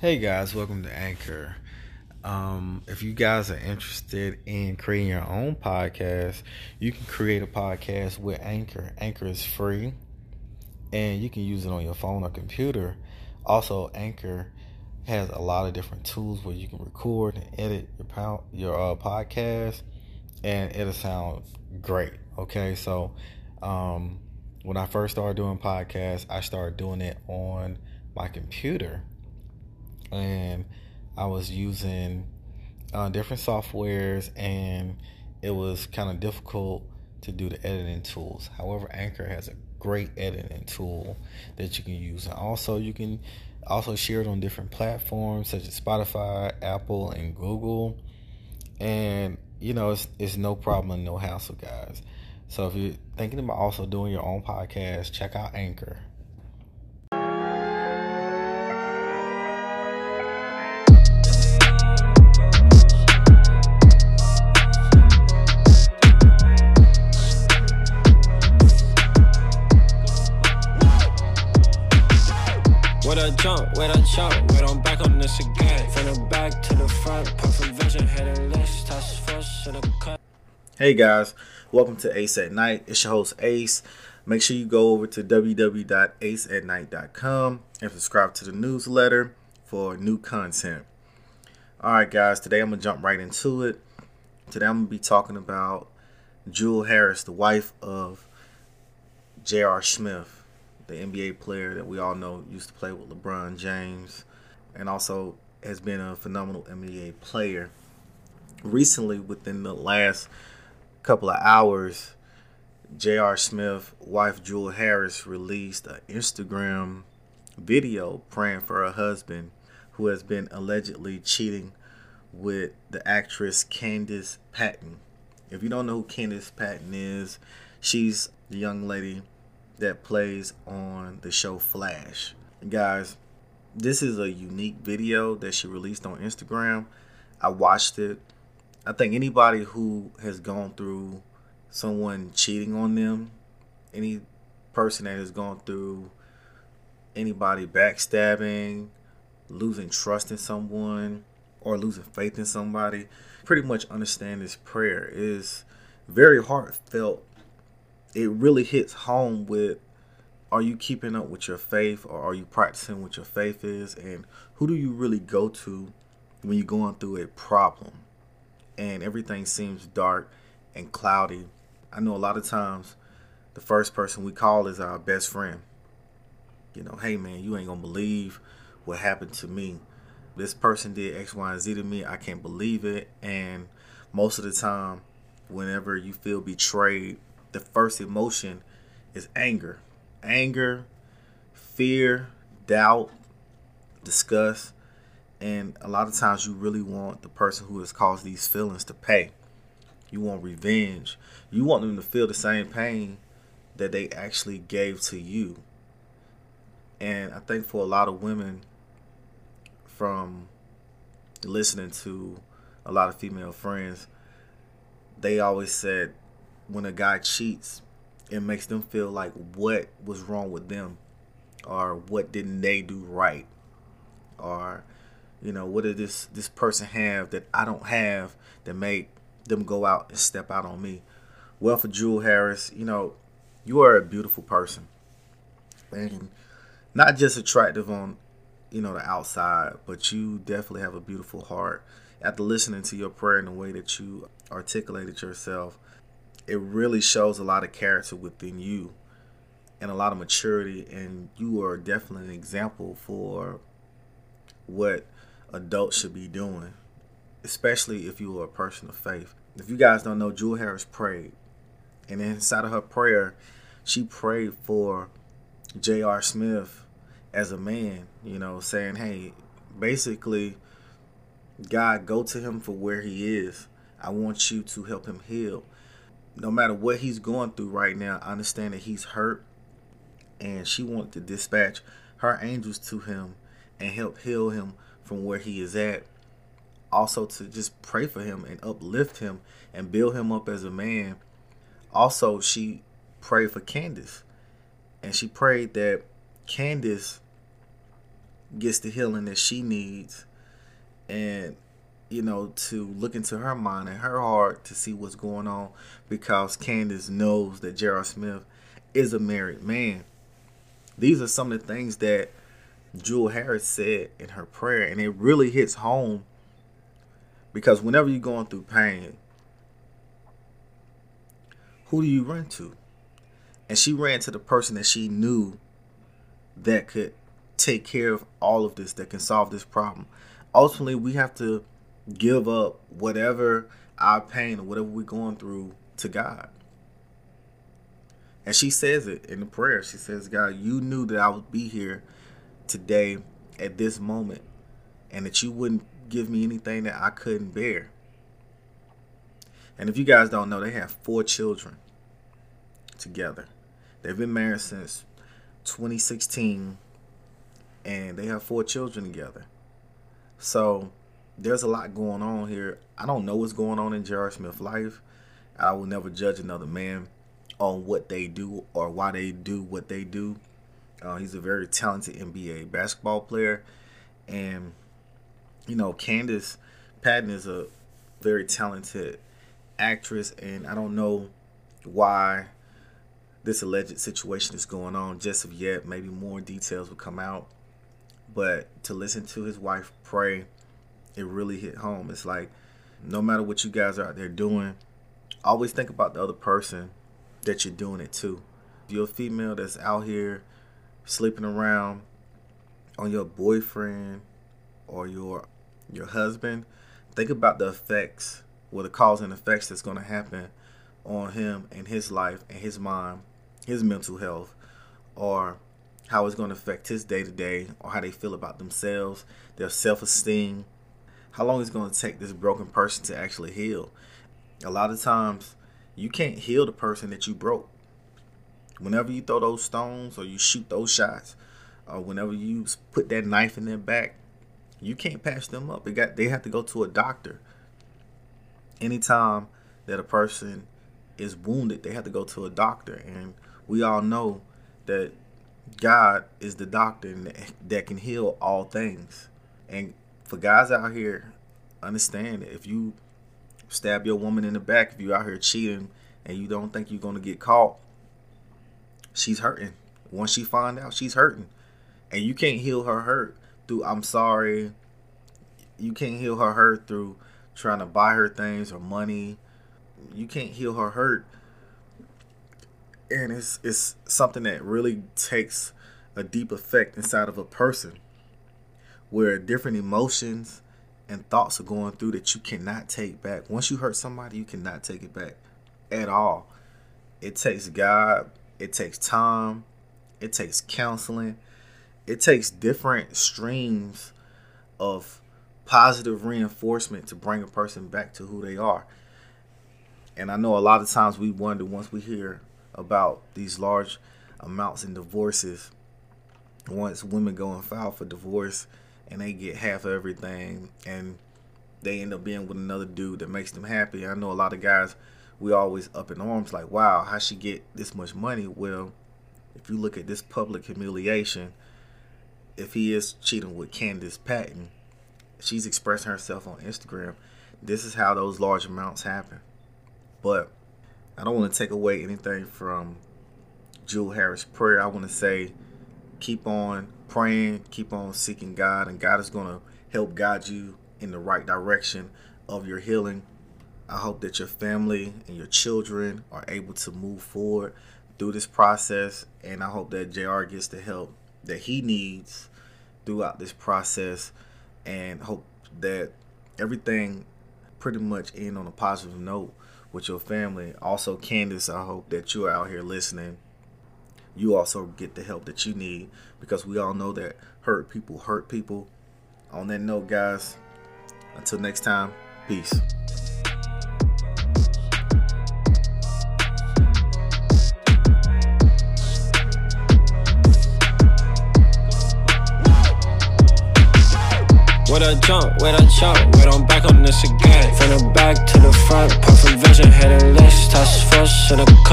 Hey guys, welcome to Anchor. Um, if you guys are interested in creating your own podcast, you can create a podcast with Anchor. Anchor is free and you can use it on your phone or computer. Also, Anchor has a lot of different tools where you can record and edit your your uh, podcast, and it'll sound great. Okay, so um, when I first started doing podcasts, I started doing it on my computer and I was using uh, different softwares, and it was kind of difficult to do the editing tools. However, Anchor has a great editing tool that you can use, and also you can also share it on different platforms such as Spotify, Apple, and Google. And you know, it's it's no problem no hassle, guys. So if you're thinking about also doing your own podcast, check out Anchor. Jump, wait I jump, I'm back on this again. From the back to the front, perfect vision, list, task force, should cut. Hey guys, welcome to Ace at Night. It's your host Ace. Make sure you go over to www.aceatnight.com and subscribe to the newsletter for new content. All right, guys, today I'm gonna jump right into it. Today I'm gonna be talking about Jewel Harris, the wife of J.R. Smith the NBA player that we all know used to play with LeBron James and also has been a phenomenal NBA player. Recently, within the last couple of hours, J.R. Smith, wife Jewel Harris, released an Instagram video praying for her husband who has been allegedly cheating with the actress Candice Patton. If you don't know who Candice Patton is, she's the young lady that plays on the show Flash. guys, this is a unique video that she released on Instagram. I watched it. I think anybody who has gone through someone cheating on them, any person that has gone through anybody backstabbing, losing trust in someone, or losing faith in somebody, pretty much understand this prayer. It is very heartfelt it really hits home with are you keeping up with your faith or are you practicing what your faith is? And who do you really go to when you're going through a problem? And everything seems dark and cloudy. I know a lot of times the first person we call is our best friend. You know hey man you ain't gonna believe what happened to me. This person did x y and z to me. I can't believe it. And most of the time whenever you feel betrayed the first emotion is anger. Anger, fear, doubt, disgust. And a lot of times you really want the person who has caused these feelings to pay. You want revenge. You want them to feel the same pain that they actually gave to you. And I think for a lot of women, from listening to a lot of female friends, they always said when a guy cheats, it makes them feel like what was wrong with them or what didn't they do right or you know what did this this person have that I don't have that made them go out and step out on me? Well for Jewel Harris you know you are a beautiful person and not just attractive on you know the outside but you definitely have a beautiful heart. After listening to your prayer and the way that you articulated yourself it really shows a lot of character within you and a lot of maturity and you are definitely an example for what adults should be doing especially if you are a person of faith. If you guys don't know jewel harris prayed and inside of her prayer she prayed for j.r smith as a man you know saying hey basically god go to him for where he is. I want you to help him heal no matter what he's going through right now, I understand that he's hurt. And she wanted to dispatch her angels to him and help heal him from where he is at. Also, to just pray for him and uplift him and build him up as a man. Also, she prayed for Candice. And she prayed that Candice gets the healing that she needs and you know to look into her mind and her heart to see what's going on because Candice knows that J.R. Smith is a married man. These are some of the things that Jewel Harris said in her prayer, and it really hits home because whenever you're going through pain, who do you run to? And she ran to the person that she knew that could take care of all of this, that can solve this problem. Ultimately, we have to give up whatever our pain or whatever we're going through to God. And she says it in the prayer. She says, God, you knew that I would be here today at this moment and that you wouldn't give me anything that I couldn't bear. And if you guys don't know, they have four children together. They've been married since 2016 and they have four children together. So there's a lot going on here. I don't know what's going on in J.R. Smith's life. I will never judge another man on what they do or why they do what they do. Uh, he's a very talented NBA basketball player, and you know Candice Patton is a very talented actress, and I don't know why this alleged situation is going on just yet. Maybe more details will come out, but to listen to his wife pray, it really hit home. It's like no matter what you guys are out there doing, always think about the other person that you're doing it to. If you're a female that's out here sleeping around on your boyfriend or your your husband, think about the effects, or the cause and effects that's going to happen on him and his life and his mind, his mental health, or how it's going to affect his day to day, or how they feel about themselves, their self esteem. How long it's going to take this broken person to actually heal? A lot of times, you can't heal the person that you broke. Whenever you throw those stones or you shoot those shots, or whenever you put that knife in their back, you can't patch them up. They got they have to go to a doctor. Anytime that a person is wounded, they have to go to a doctor, and we all know that God is the doctor that can heal all things. And for guys out here, understand if you stab your woman in the back if you out here cheating and you don't think you're gonna get caught. She's hurting. Once she find out, she's hurting, and you can't heal her hurt through I'm sorry. You can't heal her hurt through trying to buy her things or money. You can't heal her hurt, and it's it's something that really takes a deep effect inside of a person, where different emotions and thoughts are going through that you cannot take back. Once you hurt somebody, you cannot take it back at all. It takes God, it takes time, it takes counseling, it takes different streams of positive reinforcement to bring a person back to who they are. And I know a lot of times we wonder once we hear about these large amounts in divorces, once women go and file for divorce, and they get half of everything and they end up being with another dude that makes them happy. I know a lot of guys we always up in arms like, wow, how she get this much money? Well, if you look at this public humiliation, if he is cheating with Candice Patton, she's expressing herself on Instagram. This is how those large amounts happen. But I don't want to take away anything from Jewel Harris' prayer. I want to say keep on praying, keep on seeking God, and God is going to help guide you in the right direction of your healing. I hope that your family and your children are able to move forward through this process, and I hope that JR gets the help that he needs throughout this process, and hope that everything pretty much end on a positive note with your family. Also, Candice, I hope that you are out here listening you also get the help that you need because we all know that hurt people hurt people. On that note, guys, until next time, peace. With a jump, with a jump, wait, I'm back on this again. From the back to the front, perfect vision, heading list, task force in a cut.